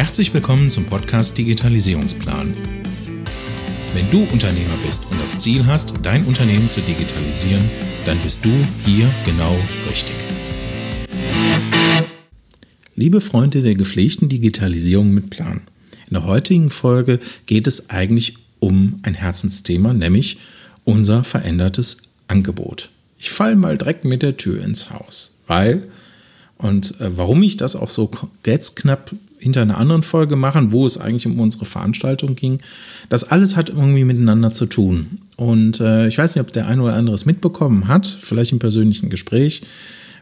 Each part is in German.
Herzlich willkommen zum Podcast Digitalisierungsplan. Wenn du Unternehmer bist und das Ziel hast, dein Unternehmen zu digitalisieren, dann bist du hier genau richtig. Liebe Freunde der gepflegten Digitalisierung mit Plan. In der heutigen Folge geht es eigentlich um ein Herzensthema, nämlich unser verändertes Angebot. Ich falle mal direkt mit der Tür ins Haus, weil und äh, warum ich das auch so jetzt knapp hinter einer anderen Folge machen, wo es eigentlich um unsere Veranstaltung ging, das alles hat irgendwie miteinander zu tun. Und äh, ich weiß nicht, ob der eine oder andere es mitbekommen hat, vielleicht im persönlichen Gespräch.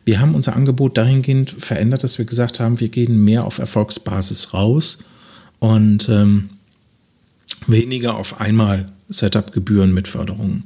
Wir haben unser Angebot dahingehend verändert, dass wir gesagt haben, wir gehen mehr auf Erfolgsbasis raus und ähm, weniger auf einmal Setup-Gebühren mit Förderungen.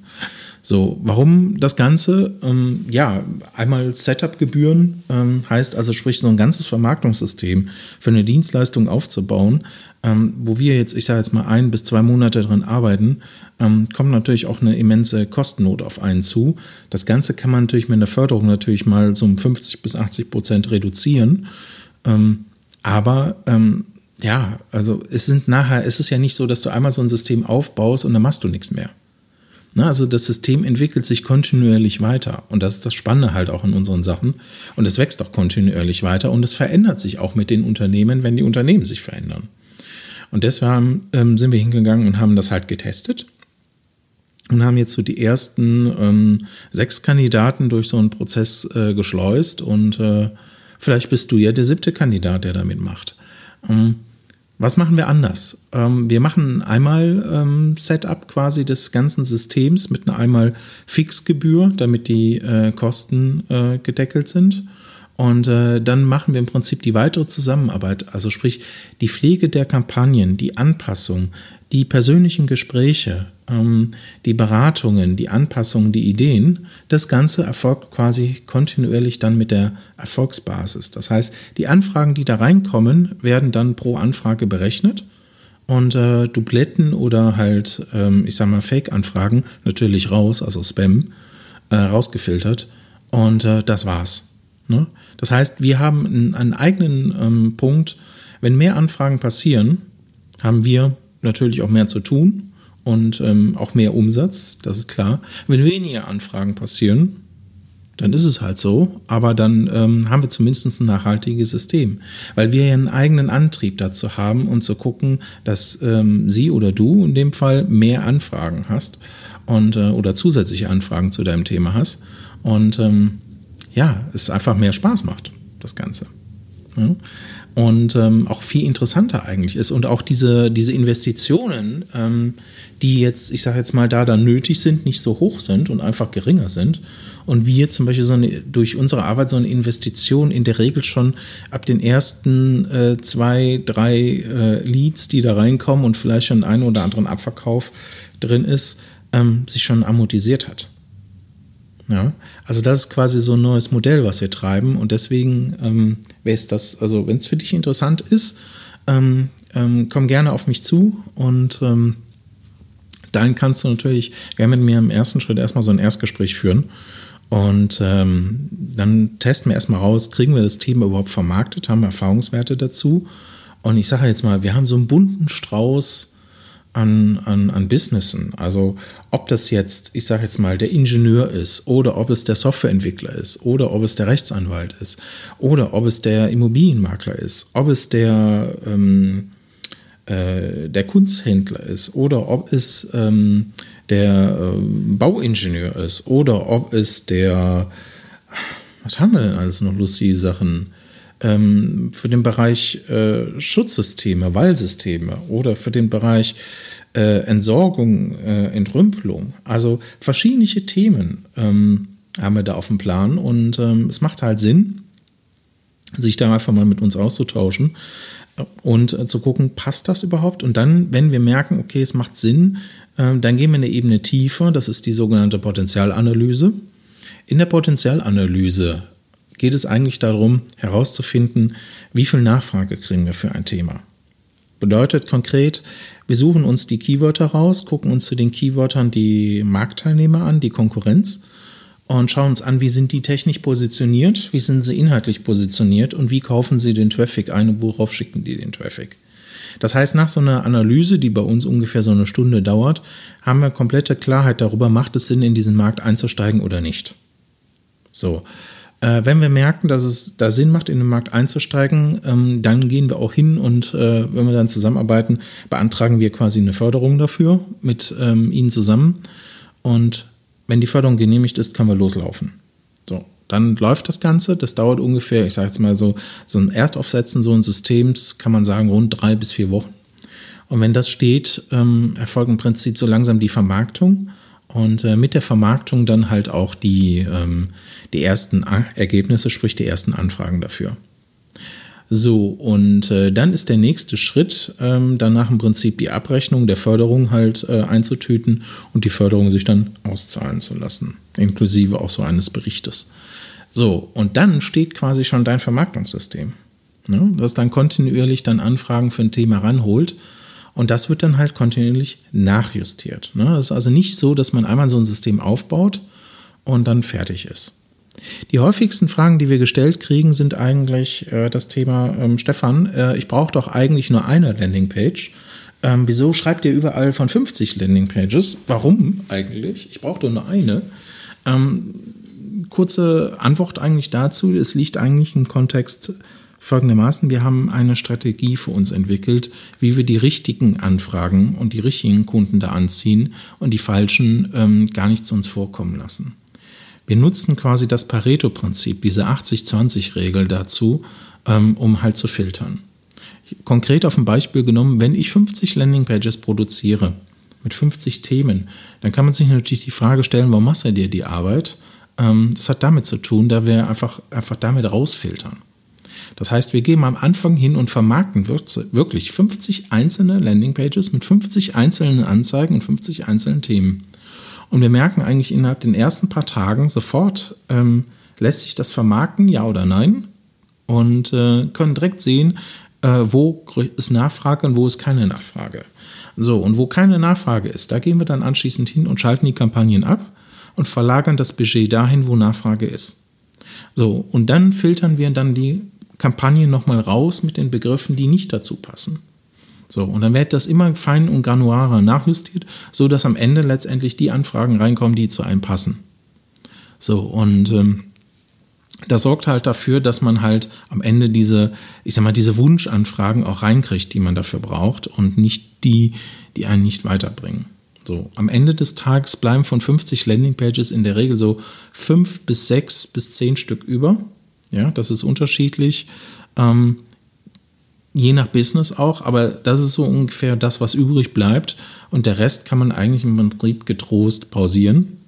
So, warum das Ganze? Ähm, ja, einmal Setup-Gebühren ähm, heißt also, sprich, so ein ganzes Vermarktungssystem für eine Dienstleistung aufzubauen, ähm, wo wir jetzt, ich sage jetzt mal, ein bis zwei Monate dran arbeiten, ähm, kommt natürlich auch eine immense Kostennot auf einen zu. Das Ganze kann man natürlich mit der Förderung natürlich mal so um 50 bis 80 Prozent reduzieren. Ähm, aber ähm, ja, also es sind nachher, es ist ja nicht so, dass du einmal so ein System aufbaust und dann machst du nichts mehr. Na, also das System entwickelt sich kontinuierlich weiter und das ist das Spannende halt auch in unseren Sachen und es wächst auch kontinuierlich weiter und es verändert sich auch mit den Unternehmen, wenn die Unternehmen sich verändern. Und deswegen ähm, sind wir hingegangen und haben das halt getestet und haben jetzt so die ersten ähm, sechs Kandidaten durch so einen Prozess äh, geschleust und äh, vielleicht bist du ja der siebte Kandidat, der damit macht. Ähm, was machen wir anders? Ähm, wir machen einmal ähm, Setup quasi des ganzen Systems mit einer einmal Fixgebühr, damit die äh, Kosten äh, gedeckelt sind. Und äh, dann machen wir im Prinzip die weitere Zusammenarbeit, also sprich die Pflege der Kampagnen, die Anpassung, die persönlichen Gespräche, ähm, die Beratungen, die Anpassungen, die Ideen, das Ganze erfolgt quasi kontinuierlich dann mit der Erfolgsbasis. Das heißt, die Anfragen, die da reinkommen, werden dann pro Anfrage berechnet und äh, Dubletten oder halt, ähm, ich sag mal, Fake-Anfragen natürlich raus, also Spam, äh, rausgefiltert und äh, das war's. Ne? Das heißt, wir haben einen, einen eigenen ähm, Punkt, wenn mehr Anfragen passieren, haben wir natürlich auch mehr zu tun und ähm, auch mehr Umsatz, das ist klar. Wenn weniger Anfragen passieren, dann ist es halt so, aber dann ähm, haben wir zumindest ein nachhaltiges System, weil wir ja einen eigenen Antrieb dazu haben, um zu gucken, dass ähm, sie oder du in dem Fall mehr Anfragen hast und äh, oder zusätzliche Anfragen zu deinem Thema hast und ähm, ja, es einfach mehr Spaß macht, das Ganze. Ja? und ähm, auch viel interessanter eigentlich ist. Und auch diese, diese Investitionen, ähm, die jetzt, ich sage jetzt mal, da dann nötig sind, nicht so hoch sind und einfach geringer sind. Und wir zum Beispiel so eine, durch unsere Arbeit so eine Investition in der Regel schon ab den ersten äh, zwei, drei äh, Leads, die da reinkommen und vielleicht schon einen oder anderen Abverkauf drin ist, ähm, sich schon amortisiert hat. Ja, also das ist quasi so ein neues Modell, was wir treiben. Und deswegen ähm, wäre es das, also wenn es für dich interessant ist, ähm, ähm, komm gerne auf mich zu. Und ähm, dann kannst du natürlich gerne mit mir im ersten Schritt erstmal so ein Erstgespräch führen. Und ähm, dann testen wir erstmal raus, kriegen wir das Thema überhaupt vermarktet, haben Erfahrungswerte dazu. Und ich sage jetzt mal, wir haben so einen bunten Strauß an, an, an Businessen. Also ob das jetzt, ich sage jetzt mal, der Ingenieur ist oder ob es der Softwareentwickler ist oder ob es der Rechtsanwalt ist oder ob es der Immobilienmakler ist, ob es der, ähm, äh, der Kunsthändler ist oder ob es ähm, der äh, Bauingenieur ist oder ob es der, was haben wir denn alles noch lustige Sachen? Ähm, für den Bereich äh, Schutzsysteme, Wallsysteme oder für den Bereich äh, Entsorgung, äh, Entrümpelung. Also verschiedene Themen ähm, haben wir da auf dem Plan und ähm, es macht halt Sinn, sich da einfach mal mit uns auszutauschen und äh, zu gucken, passt das überhaupt? Und dann, wenn wir merken, okay, es macht Sinn, äh, dann gehen wir eine Ebene tiefer, das ist die sogenannte Potenzialanalyse. In der Potenzialanalyse geht es eigentlich darum, herauszufinden, wie viel Nachfrage kriegen wir für ein Thema. Bedeutet konkret, wir suchen uns die Keywörter raus, gucken uns zu den Keywörtern die Marktteilnehmer an, die Konkurrenz und schauen uns an, wie sind die technisch positioniert, wie sind sie inhaltlich positioniert und wie kaufen sie den Traffic ein und worauf schicken die den Traffic. Das heißt, nach so einer Analyse, die bei uns ungefähr so eine Stunde dauert, haben wir komplette Klarheit darüber, macht es Sinn, in diesen Markt einzusteigen oder nicht. So. Äh, wenn wir merken, dass es da Sinn macht, in den Markt einzusteigen, ähm, dann gehen wir auch hin und äh, wenn wir dann zusammenarbeiten, beantragen wir quasi eine Förderung dafür mit ähm, Ihnen zusammen. Und wenn die Förderung genehmigt ist, können wir loslaufen. So, dann läuft das Ganze. Das dauert ungefähr, ich sage jetzt mal so, so ein Erstaufsetzen so ein Systems, kann man sagen, rund drei bis vier Wochen. Und wenn das steht, ähm, erfolgt im Prinzip so langsam die Vermarktung und äh, mit der Vermarktung dann halt auch die, ähm, die ersten Ergebnisse, sprich die ersten Anfragen dafür. So, und äh, dann ist der nächste Schritt, ähm, danach im Prinzip die Abrechnung der Förderung halt äh, einzutüten und die Förderung sich dann auszahlen zu lassen, inklusive auch so eines Berichtes. So, und dann steht quasi schon dein Vermarktungssystem, ne, das dann kontinuierlich dann Anfragen für ein Thema ranholt und das wird dann halt kontinuierlich nachjustiert. Ne? Es ist also nicht so, dass man einmal so ein System aufbaut und dann fertig ist. Die häufigsten Fragen, die wir gestellt kriegen, sind eigentlich äh, das Thema, ähm, Stefan, äh, ich brauche doch eigentlich nur eine Landingpage. Ähm, wieso schreibt ihr überall von 50 Landingpages? Warum eigentlich? Ich brauche doch nur eine. Ähm, kurze Antwort eigentlich dazu. Es liegt eigentlich im Kontext folgendermaßen, wir haben eine Strategie für uns entwickelt, wie wir die richtigen Anfragen und die richtigen Kunden da anziehen und die falschen ähm, gar nicht zu uns vorkommen lassen. Wir nutzen quasi das Pareto-Prinzip, diese 80-20-Regel dazu, ähm, um halt zu filtern. Konkret auf ein Beispiel genommen, wenn ich 50 Landingpages produziere mit 50 Themen, dann kann man sich natürlich die Frage stellen, warum machst du dir die Arbeit? Ähm, das hat damit zu tun, da wir einfach, einfach damit rausfiltern. Das heißt, wir gehen am Anfang hin und vermarkten wirklich 50 einzelne Landingpages mit 50 einzelnen Anzeigen und 50 einzelnen Themen. Und wir merken eigentlich innerhalb den ersten paar Tagen sofort, ähm, lässt sich das vermarkten, ja oder nein? Und äh, können direkt sehen, äh, wo ist Nachfrage und wo ist keine Nachfrage. So, und wo keine Nachfrage ist, da gehen wir dann anschließend hin und schalten die Kampagnen ab und verlagern das Budget dahin, wo Nachfrage ist. So, und dann filtern wir dann die Kampagne nochmal raus mit den Begriffen, die nicht dazu passen. So, und dann wird das immer fein und granularer nachjustiert, so dass am Ende letztendlich die Anfragen reinkommen, die zu einem passen. So, und ähm, das sorgt halt dafür, dass man halt am Ende diese, ich sag mal, diese Wunschanfragen auch reinkriegt, die man dafür braucht und nicht die, die einen nicht weiterbringen. So, am Ende des Tages bleiben von 50 Landingpages in der Regel so fünf bis sechs bis zehn Stück über. Ja, das ist unterschiedlich. Ähm, je nach Business auch, aber das ist so ungefähr das, was übrig bleibt. Und der Rest kann man eigentlich im Betrieb getrost pausieren.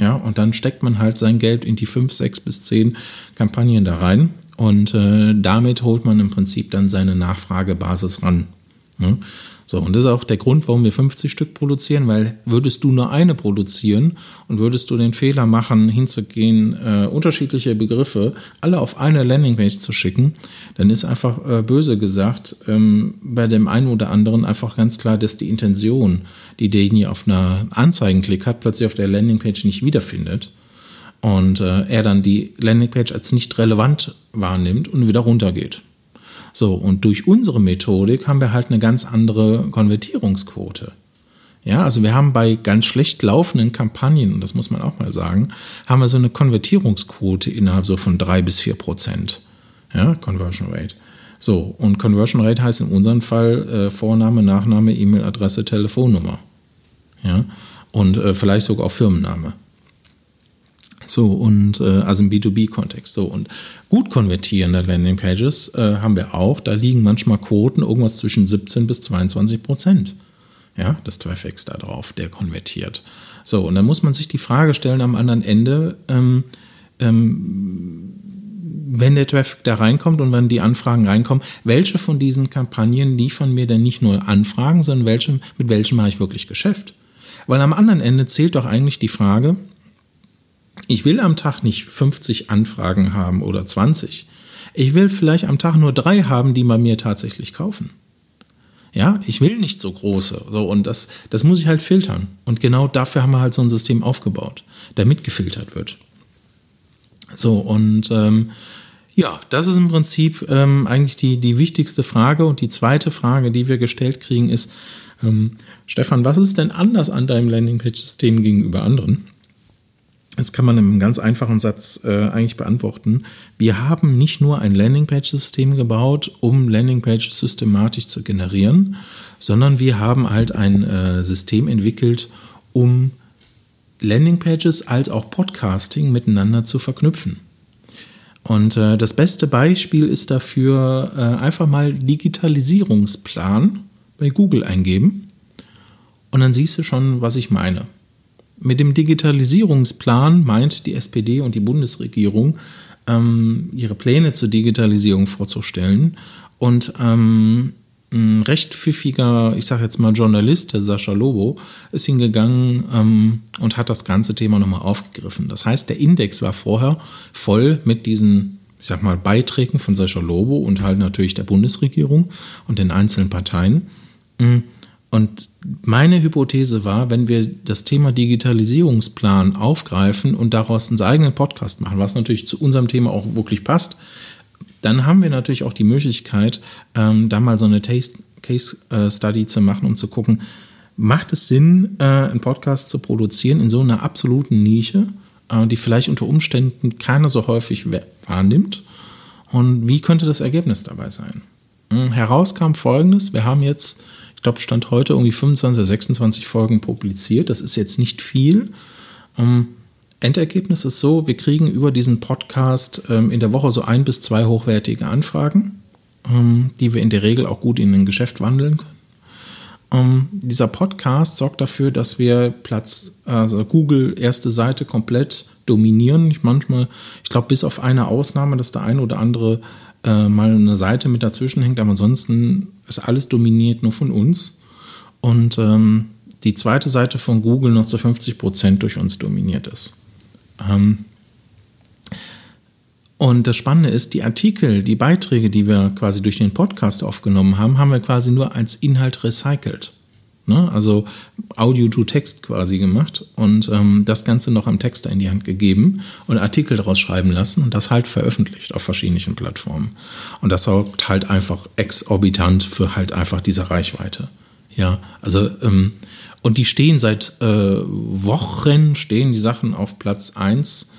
Ja, und dann steckt man halt sein Geld in die fünf, sechs bis zehn Kampagnen da rein. Und äh, damit holt man im Prinzip dann seine Nachfragebasis ran. Ja? So, und das ist auch der Grund, warum wir 50 Stück produzieren, weil würdest du nur eine produzieren und würdest du den Fehler machen, hinzugehen, äh, unterschiedliche Begriffe alle auf eine Landingpage zu schicken, dann ist einfach äh, böse gesagt ähm, bei dem einen oder anderen einfach ganz klar, dass die Intention, die derjenige auf einer Anzeigenklick hat, plötzlich auf der Landingpage nicht wiederfindet und äh, er dann die Landingpage als nicht relevant wahrnimmt und wieder runtergeht. So, und durch unsere Methodik haben wir halt eine ganz andere Konvertierungsquote. Ja, also wir haben bei ganz schlecht laufenden Kampagnen, und das muss man auch mal sagen, haben wir so eine Konvertierungsquote innerhalb so von drei bis vier Prozent. Ja, Conversion Rate. So, und Conversion Rate heißt in unserem Fall äh, Vorname, Nachname, E-Mail-Adresse, Telefonnummer. Ja, und äh, vielleicht sogar auch Firmenname. So, und äh, also im B2B-Kontext. So, und gut konvertierende Landingpages äh, haben wir auch. Da liegen manchmal Quoten irgendwas zwischen 17 bis 22 Prozent. Ja, des Traffics da drauf, der konvertiert. So, und dann muss man sich die Frage stellen am anderen Ende, ähm, ähm, wenn der Traffic da reinkommt und wenn die Anfragen reinkommen, welche von diesen Kampagnen liefern mir denn nicht nur Anfragen, sondern welche, mit welchen mache ich wirklich Geschäft? Weil am anderen Ende zählt doch eigentlich die Frage, ich will am Tag nicht 50 Anfragen haben oder 20. Ich will vielleicht am Tag nur drei haben, die bei mir tatsächlich kaufen. Ja, ich will nicht so große. So, und das, das muss ich halt filtern. Und genau dafür haben wir halt so ein System aufgebaut, damit gefiltert wird. So, und ähm, Ja, das ist im Prinzip ähm, eigentlich die, die wichtigste Frage. Und die zweite Frage, die wir gestellt kriegen, ist, ähm, Stefan, was ist denn anders an deinem Landingpage-System gegenüber anderen? Das kann man in einem ganz einfachen Satz äh, eigentlich beantworten. Wir haben nicht nur ein Landingpage-System gebaut, um Landingpages systematisch zu generieren, sondern wir haben halt ein äh, System entwickelt, um Landingpages als auch Podcasting miteinander zu verknüpfen. Und äh, das beste Beispiel ist dafür äh, einfach mal Digitalisierungsplan bei Google eingeben. Und dann siehst du schon, was ich meine. Mit dem Digitalisierungsplan meint die SPD und die Bundesregierung, ähm, ihre Pläne zur Digitalisierung vorzustellen. Und ähm, ein recht pfiffiger, ich sage jetzt mal Journalist, der Sascha Lobo, ist hingegangen ähm, und hat das ganze Thema nochmal aufgegriffen. Das heißt, der Index war vorher voll mit diesen, ich sag mal, Beiträgen von Sascha Lobo und halt natürlich der Bundesregierung und den einzelnen Parteien. Mm. Und meine Hypothese war, wenn wir das Thema Digitalisierungsplan aufgreifen und daraus einen eigenen Podcast machen, was natürlich zu unserem Thema auch wirklich passt, dann haben wir natürlich auch die Möglichkeit, ähm, da mal so eine Taste Case äh, Study zu machen, um zu gucken, macht es Sinn, äh, einen Podcast zu produzieren in so einer absoluten Nische, äh, die vielleicht unter Umständen keiner so häufig wahrnimmt? Und wie könnte das Ergebnis dabei sein? Hm, heraus kam folgendes: Wir haben jetzt, glaube, Stand heute irgendwie 25 oder 26 Folgen publiziert. Das ist jetzt nicht viel. Ähm, Endergebnis ist so, wir kriegen über diesen Podcast ähm, in der Woche so ein bis zwei hochwertige Anfragen, ähm, die wir in der Regel auch gut in ein Geschäft wandeln können. Ähm, dieser Podcast sorgt dafür, dass wir Platz, also Google erste Seite komplett dominieren. Ich manchmal, ich glaube, bis auf eine Ausnahme, dass der eine oder andere äh, mal eine Seite mit dazwischen hängt, aber ansonsten ist alles dominiert nur von uns. Und ähm, die zweite Seite von Google noch zu 50 Prozent durch uns dominiert ist. Ähm, und das Spannende ist, die Artikel, die Beiträge, die wir quasi durch den Podcast aufgenommen haben, haben wir quasi nur als Inhalt recycelt. Ne? Also Audio to Text quasi gemacht und ähm, das Ganze noch am Texter in die Hand gegeben und Artikel daraus schreiben lassen und das halt veröffentlicht auf verschiedenen Plattformen. Und das sorgt halt einfach exorbitant für halt einfach diese Reichweite. Ja, also ähm, und die stehen seit äh, Wochen, stehen die Sachen auf Platz 1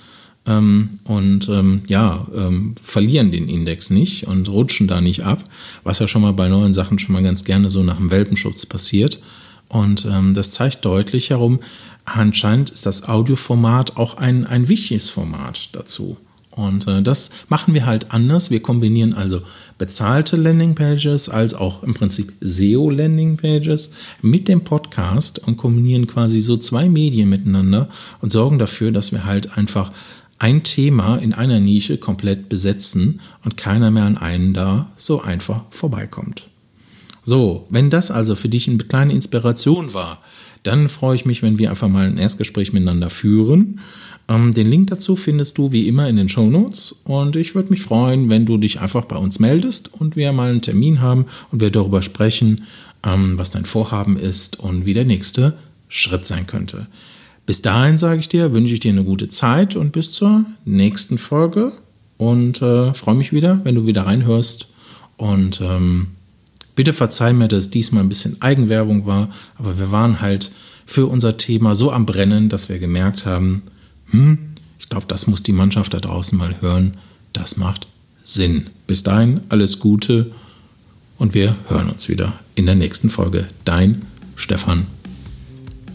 ähm, und ähm, ja, ähm, verlieren den Index nicht und rutschen da nicht ab, was ja schon mal bei neuen Sachen schon mal ganz gerne so nach dem Welpenschutz passiert. Und ähm, das zeigt deutlich herum, anscheinend ist das Audioformat auch ein, ein wichtiges Format dazu. Und äh, das machen wir halt anders. Wir kombinieren also bezahlte Landingpages als auch im Prinzip SEO-Landingpages mit dem Podcast und kombinieren quasi so zwei Medien miteinander und sorgen dafür, dass wir halt einfach ein Thema in einer Nische komplett besetzen und keiner mehr an einen da so einfach vorbeikommt. So, wenn das also für dich eine kleine Inspiration war, dann freue ich mich, wenn wir einfach mal ein Erstgespräch miteinander führen. Ähm, den Link dazu findest du wie immer in den Show Notes und ich würde mich freuen, wenn du dich einfach bei uns meldest und wir mal einen Termin haben und wir darüber sprechen, ähm, was dein Vorhaben ist und wie der nächste Schritt sein könnte. Bis dahin sage ich dir, wünsche ich dir eine gute Zeit und bis zur nächsten Folge und äh, freue mich wieder, wenn du wieder reinhörst und ähm, bitte verzeih mir, dass es diesmal ein bisschen Eigenwerbung war, aber wir waren halt für unser Thema so am Brennen, dass wir gemerkt haben, hm, ich glaube, das muss die Mannschaft da draußen mal hören. Das macht Sinn. Bis dahin alles Gute und wir hören uns wieder in der nächsten Folge. Dein Stefan.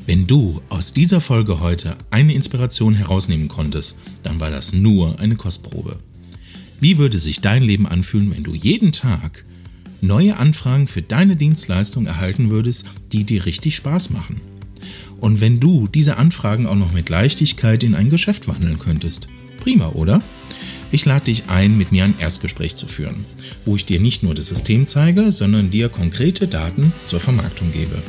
Wenn du aus dieser Folge heute eine Inspiration herausnehmen konntest, dann war das nur eine Kostprobe. Wie würde sich dein Leben anfühlen, wenn du jeden Tag neue Anfragen für deine Dienstleistung erhalten würdest, die dir richtig Spaß machen? Und wenn du diese Anfragen auch noch mit Leichtigkeit in ein Geschäft wandeln könntest. Prima, oder? Ich lade dich ein, mit mir ein Erstgespräch zu führen, wo ich dir nicht nur das System zeige, sondern dir konkrete Daten zur Vermarktung gebe.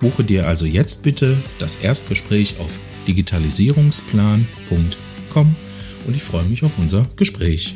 Buche dir also jetzt bitte das Erstgespräch auf digitalisierungsplan.com und ich freue mich auf unser Gespräch.